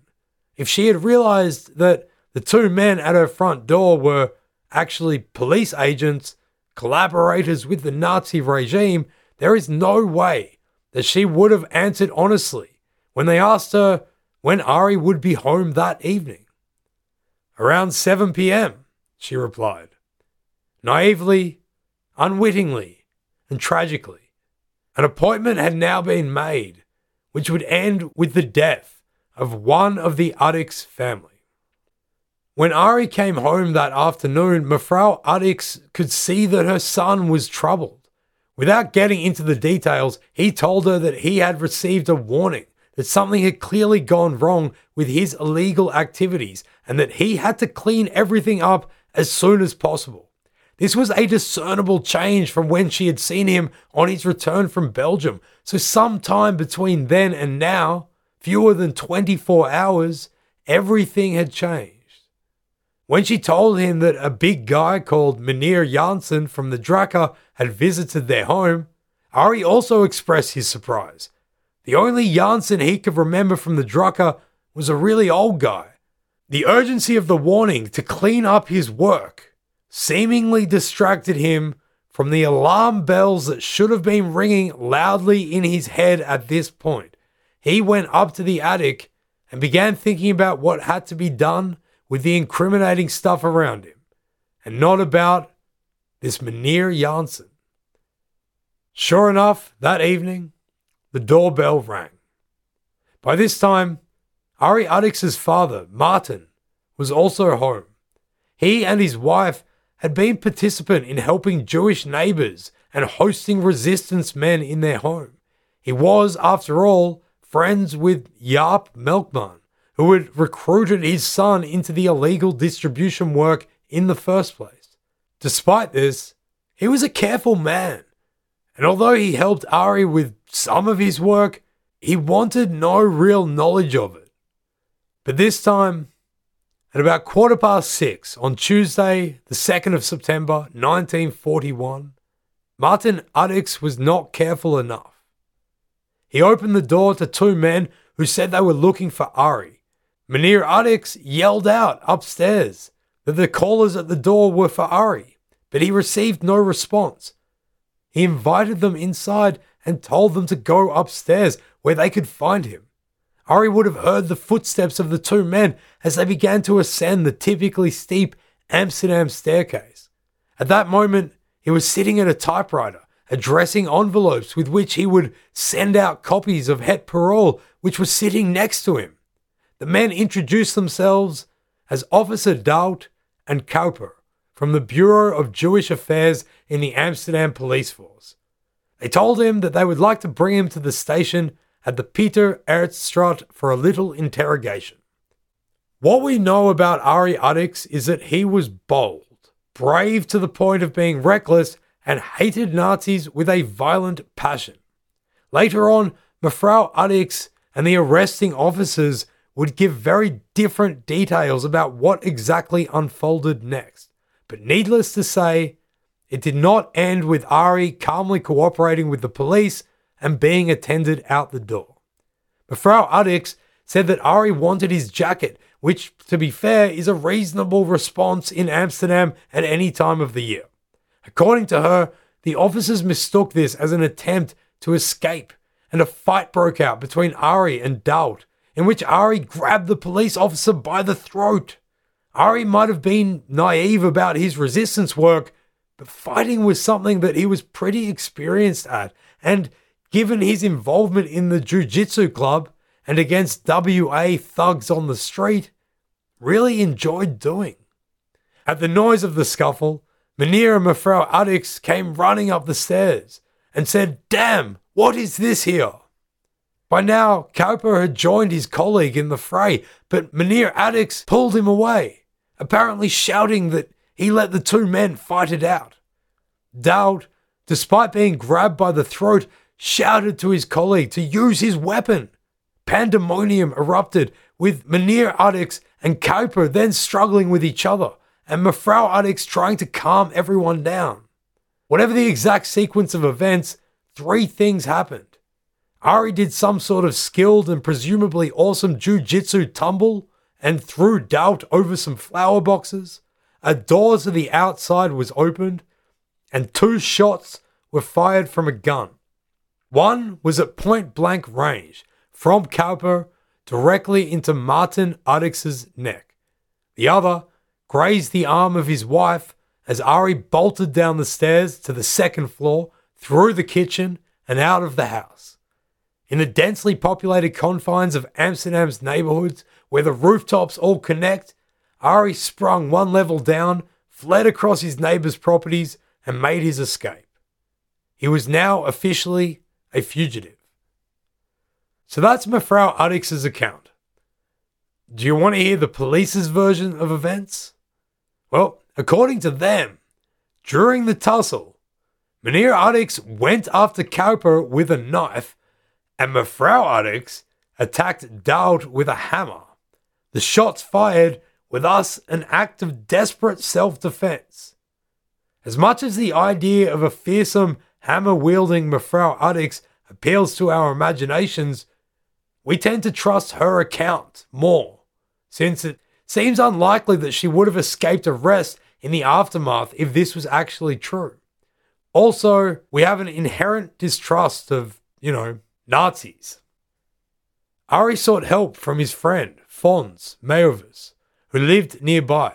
If she had realized that the two men at her front door were actually police agents, collaborators with the Nazi regime, there is no way that she would have answered honestly when they asked her when Ari would be home that evening. Around 7 p.m., she replied. Naively, unwittingly, and tragically, an appointment had now been made, which would end with the death of one of the Addix family. When Ari came home that afternoon, Mevrouw Addix could see that her son was troubled. Without getting into the details, he told her that he had received a warning that something had clearly gone wrong with his illegal activities and that he had to clean everything up as soon as possible. This was a discernible change from when she had seen him on his return from Belgium. So, sometime between then and now, fewer than 24 hours, everything had changed. When she told him that a big guy called Mynheer Janssen from the Draka had visited their home, Ari also expressed his surprise. The only Janssen he could remember from the Draka was a really old guy. The urgency of the warning to clean up his work seemingly distracted him from the alarm bells that should have been ringing loudly in his head at this point. He went up to the attic and began thinking about what had to be done with the incriminating stuff around him, and not about this Mynheer Janssen. Sure enough, that evening, the doorbell rang. By this time, Ari Addix's father, Martin, was also home. He and his wife had been participant in helping Jewish neighbors and hosting resistance men in their home. He was, after all, friends with Jaap Melkman, who had recruited his son into the illegal distribution work in the first place. Despite this, he was a careful man, and although he helped Ari with some of his work, he wanted no real knowledge of it. But this time, at about quarter past six on Tuesday, the 2nd of September 1941, Martin Addix was not careful enough. He opened the door to two men who said they were looking for Ari Mynheer Addix yelled out upstairs that the callers at the door were for Ari, but he received no response. He invited them inside and told them to go upstairs where they could find him. Ari would have heard the footsteps of the two men as they began to ascend the typically steep Amsterdam staircase. At that moment, he was sitting at a typewriter, addressing envelopes with which he would send out copies of Het Parool, which was sitting next to him. The men introduced themselves as Officer Doubt and Cowper from the Bureau of Jewish Affairs in the Amsterdam Police Force. They told him that they would like to bring him to the station at the Peter Aertsstraat for a little interrogation. What we know about Ari Addix is that he was bold, brave to the point of being reckless, and hated Nazis with a violent passion. Later on, Mevrouw Addix and the arresting officers would give very different details about what exactly unfolded next. But needless to say, it did not end with Ari calmly cooperating with the police and being attended out the door. But Frau Addix said that Ari wanted his jacket, which, to be fair, is a reasonable response in Amsterdam at any time of the year. According to her, the officers mistook this as an attempt to escape, and a fight broke out between Ari and Doubt, in which Ari grabbed the police officer by the throat. Ari might have been naive about his resistance work, but fighting was something that he was pretty experienced at, and given his involvement in the Jiu Jitsu club and against WA thugs on the street, really enjoyed doing. At the noise of the scuffle, Mynheer and Mevrouw Addix came running up the stairs and said, Damn, what is this here? By now, Cowper had joined his colleague in the fray, but Mynheer Addix pulled him away, apparently shouting that he let the two men fight it out. Dowd, despite being grabbed by the throat, shouted to his colleague to use his weapon. Pandemonium erupted, with Mynheer Addix and Cowper then struggling with each other, and Mevrouw Addix trying to calm everyone down. Whatever the exact sequence of events, three things happened. Ari did some sort of skilled and presumably awesome jiu-jitsu tumble and threw doubt over some flower boxes. A door to the outside was opened, and two shots were fired from a gun. One was at point blank range from Cowper directly into Martin Addix's neck. The other grazed the arm of his wife as Ari bolted down the stairs to the second floor, through the kitchen, and out of the house. In the densely populated confines of Amsterdam's neighborhoods, where the rooftops all connect, Ari sprung one level down, fled across his neighbor's properties, and made his escape. He was now officially a fugitive. So that's Mevrouw Addix's account. Do you want to hear the police's version of events? Well, according to them, during the tussle, Mynheer Addix went after Cowper with a knife, and Mevrouw Addix attacked Dowd with a hammer. The shots fired with us an act of desperate self defense. As much as the idea of a fearsome hammer wielding Mevrouw Addix appeals to our imaginations, we tend to trust her account more, since it seems unlikely that she would have escaped arrest in the aftermath if this was actually true. Also, we have an inherent distrust of, you know, Nazis. Ari sought help from his friend, Fons Mejovis, who lived nearby.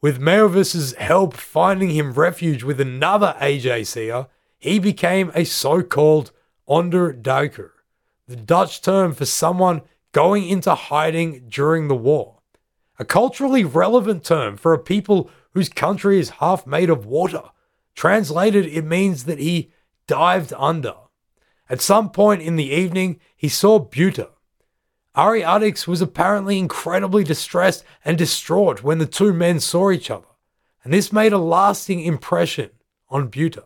With Mejovis's help finding him refuge with another AJCer, he became a so called onderduiker, the Dutch term for someone going into hiding during the war. A culturally relevant term for a people whose country is half made of water. Translated, it means that he dived under. At some point in the evening, he saw Buter. Ari Addix was apparently incredibly distressed and distraught when the two men saw each other, and this made a lasting impression on Buter.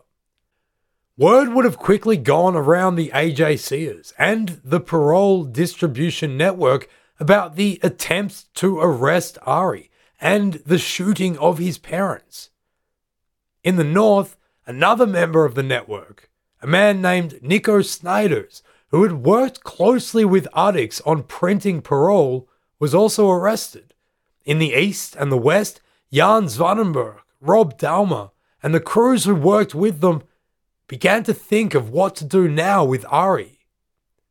Word would have quickly gone around the AJCers and the parole distribution network about the attempts to arrest Ari and the shooting of his parents. In the north, another member of the network, a man named Nico Snyders, who had worked closely with Addix on printing parole, was also arrested. In the east and the west, Jan Zwanenburg, Rob Dalmeijer, and the crews who worked with them began to think of what to do now with Ari.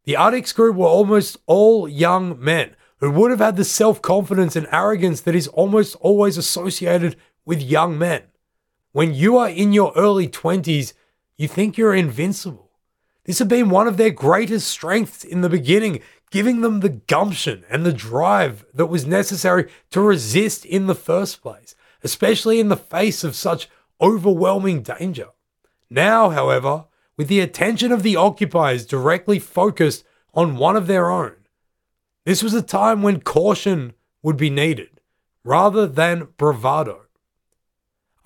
The Addix group were almost all young men who would have had the self confidence and arrogance that is almost always associated with young men. When you are in your early 20s, you think you're invincible. This had been one of their greatest strengths in the beginning, giving them the gumption and the drive that was necessary to resist in the first place, especially in the face of such overwhelming danger. Now, however, with the attention of the occupiers directly focused on one of their own, this was a time when caution would be needed rather than bravado.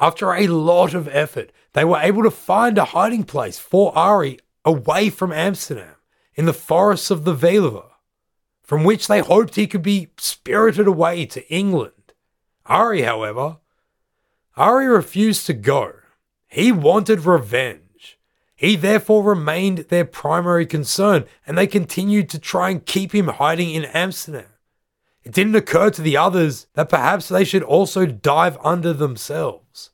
After a lot of effort, they were able to find a hiding place for Ari away from Amsterdam in the forests of the Veluwe, from which they hoped he could be spirited away to England. Ari, however, Ari refused to go he wanted revenge. He therefore remained their primary concern, and they continued to try and keep him hiding in Amsterdam. It didn't occur to the others that perhaps they should also dive under themselves.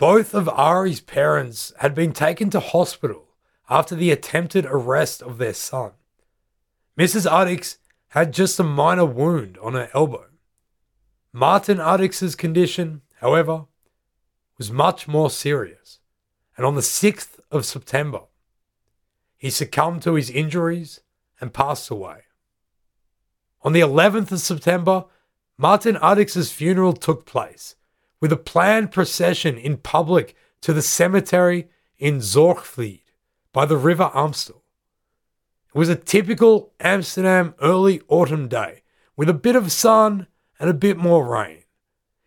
Both of Ari's parents had been taken to hospital after the attempted arrest of their son. Mrs. Addix had just a minor wound on her elbow. Martin Addix's condition, however, was much more serious, and on the 6th of September, he succumbed to his injuries and passed away. On the 11th of September, Martin Addix's funeral took place with a planned procession in public to the cemetery in Zorgvliet by the River Amstel. It was a typical Amsterdam early autumn day with a bit of sun and a bit more rain.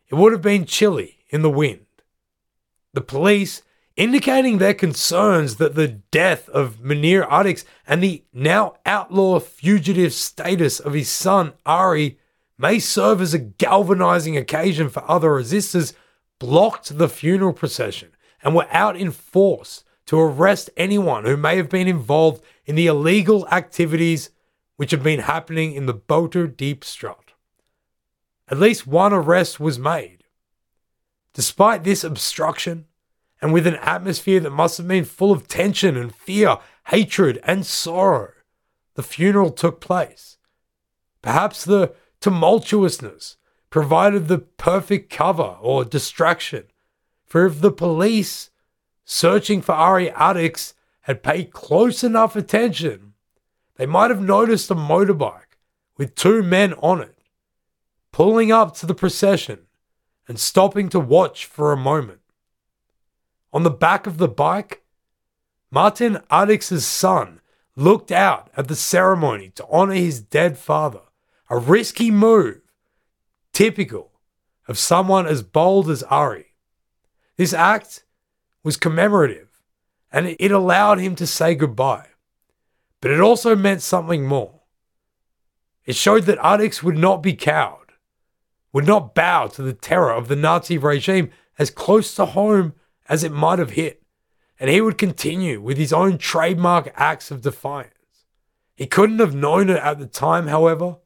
It would have been chilly in the wind. The police indicating their concerns that the death of Mynheer Addix and the now outlaw fugitive status of his son Ari may serve as a galvanizing occasion for other resistors, blocked the funeral procession and were out in force to arrest anyone who may have been involved in the illegal activities which have been happening in the Boter Diep Straat. At least one arrest was made. Despite this obstruction, and with an atmosphere that must have been full of tension and fear, hatred and sorrow, the funeral took place. Perhaps the tumultuousness provided the perfect cover or distraction, for if the police searching for Ari Addix had paid close enough attention, they might have noticed a motorbike with two men on it, pulling up to the procession and stopping to watch for a moment. On the back of the bike, Martin Addix's son looked out at the ceremony to honor his dead father, a risky move, typical of someone as bold as Ari. This act was commemorative and it allowed him to say goodbye. But it also meant something more. It showed that Addix would not be cowed, would not bow to the terror of the Nazi regime as close to home as it might have hit, and he would continue with his own trademark acts of defiance. He couldn't have known it at the time, however,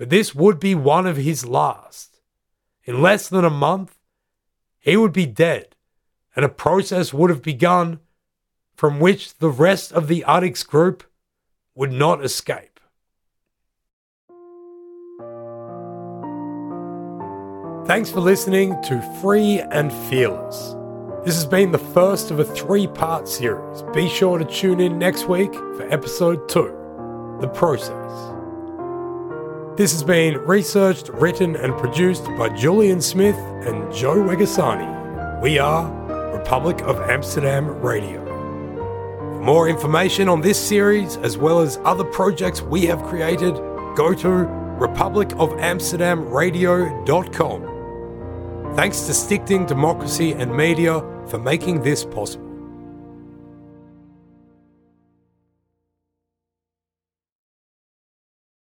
but this would be one of his last. In less than a month, he would be dead, and a process would have begun from which the rest of the Addix group would not escape. Thanks for listening to Free and Fearless. This has been the first of a three part series. Be sure to tune in next week for episode two The Process. This has been researched, written, and produced by Julian Smith and Joe Wegasani. We are Republic of Amsterdam Radio. For more information on this series, as well as other projects we have created, go to republicofamsterdamradio.com. Thanks to Stichting Democracy and Media for making this possible.